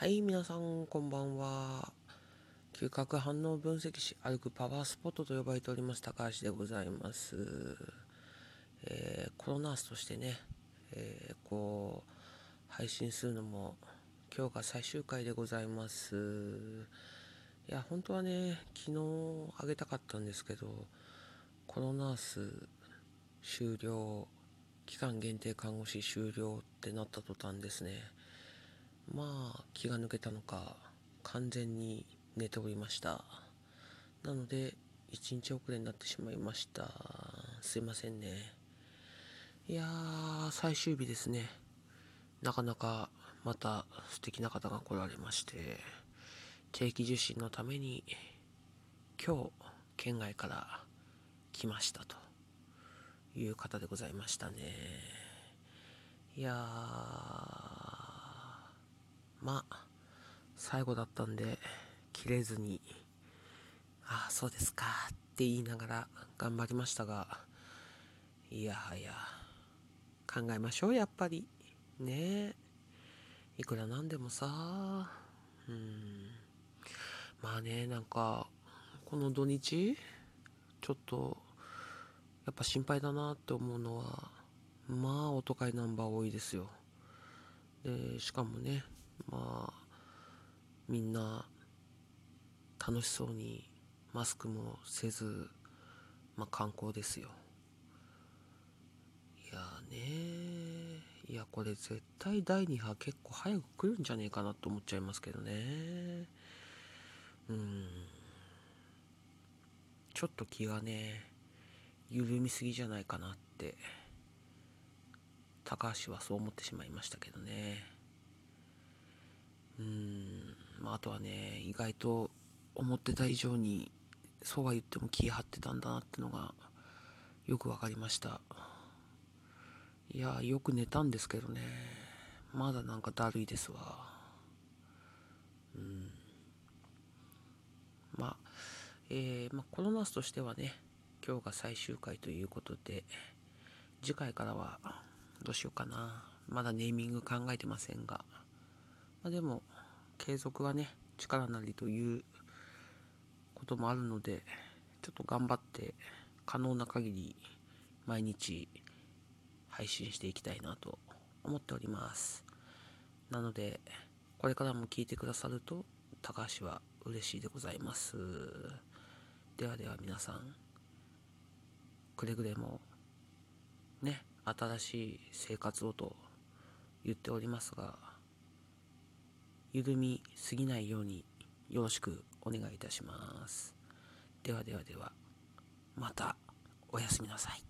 はい、皆さん、こんばんは。嗅覚反応分析士、歩くパワースポットと呼ばれております、高橋でございます。えーコロナースとしてね、えーこう、配信するのも、今日が最終回でございます。いや、本当はね、昨日あげたかったんですけど、コロナース終了、期間限定看護師終了ってなった途端ですね、まあ気が抜けたのか完全に寝ておりました。なので1日遅れになってしまいました。すいませんね。いやー最終日ですね。なかなかまた素敵な方が来られまして定期受診のために今日県外から来ましたという方でございましたね。いやーまあ最後だったんで切れずにああそうですかって言いながら頑張りましたがいやはや考えましょうやっぱり。ね。えいくらなんでもさうん。まあねなんかこの土日ちょっとやっぱ心配だなって思うのはまあお都会ナンバー多いですよ。でしかもねまあみんな楽しそうにマスクもせず、まあ、観光ですよ。いやねいやこれ絶対第2波結構早く来るんじゃねえかなと思っちゃいますけどね。うん。ちょっと気がね緩みすぎじゃないかなって高橋はそう思ってしまいましたけどねうんまああとはね意外と思ってた以上にそうは言っても気張ってたんだなってのがよく分かりました。いやよく寝たんですけどね。まだなんかだるいですわ。うん。まあえーまあ、コロナスとしてはね今日が最終回ということで次回からはどうしようかな。まだネーミング考えてませんが、まあ、でも継続はね力なりということもあるのでちょっと頑張って可能な限り毎日配信していきたいなと思っております。なのでこれからも聞いてくださると高橋は嬉しいでございます。ではでは皆さんくれぐれもね新しい生活をと言っておりますが緩みすぎないようによろしくお願いいたします。ではではではまたおやすみなさい。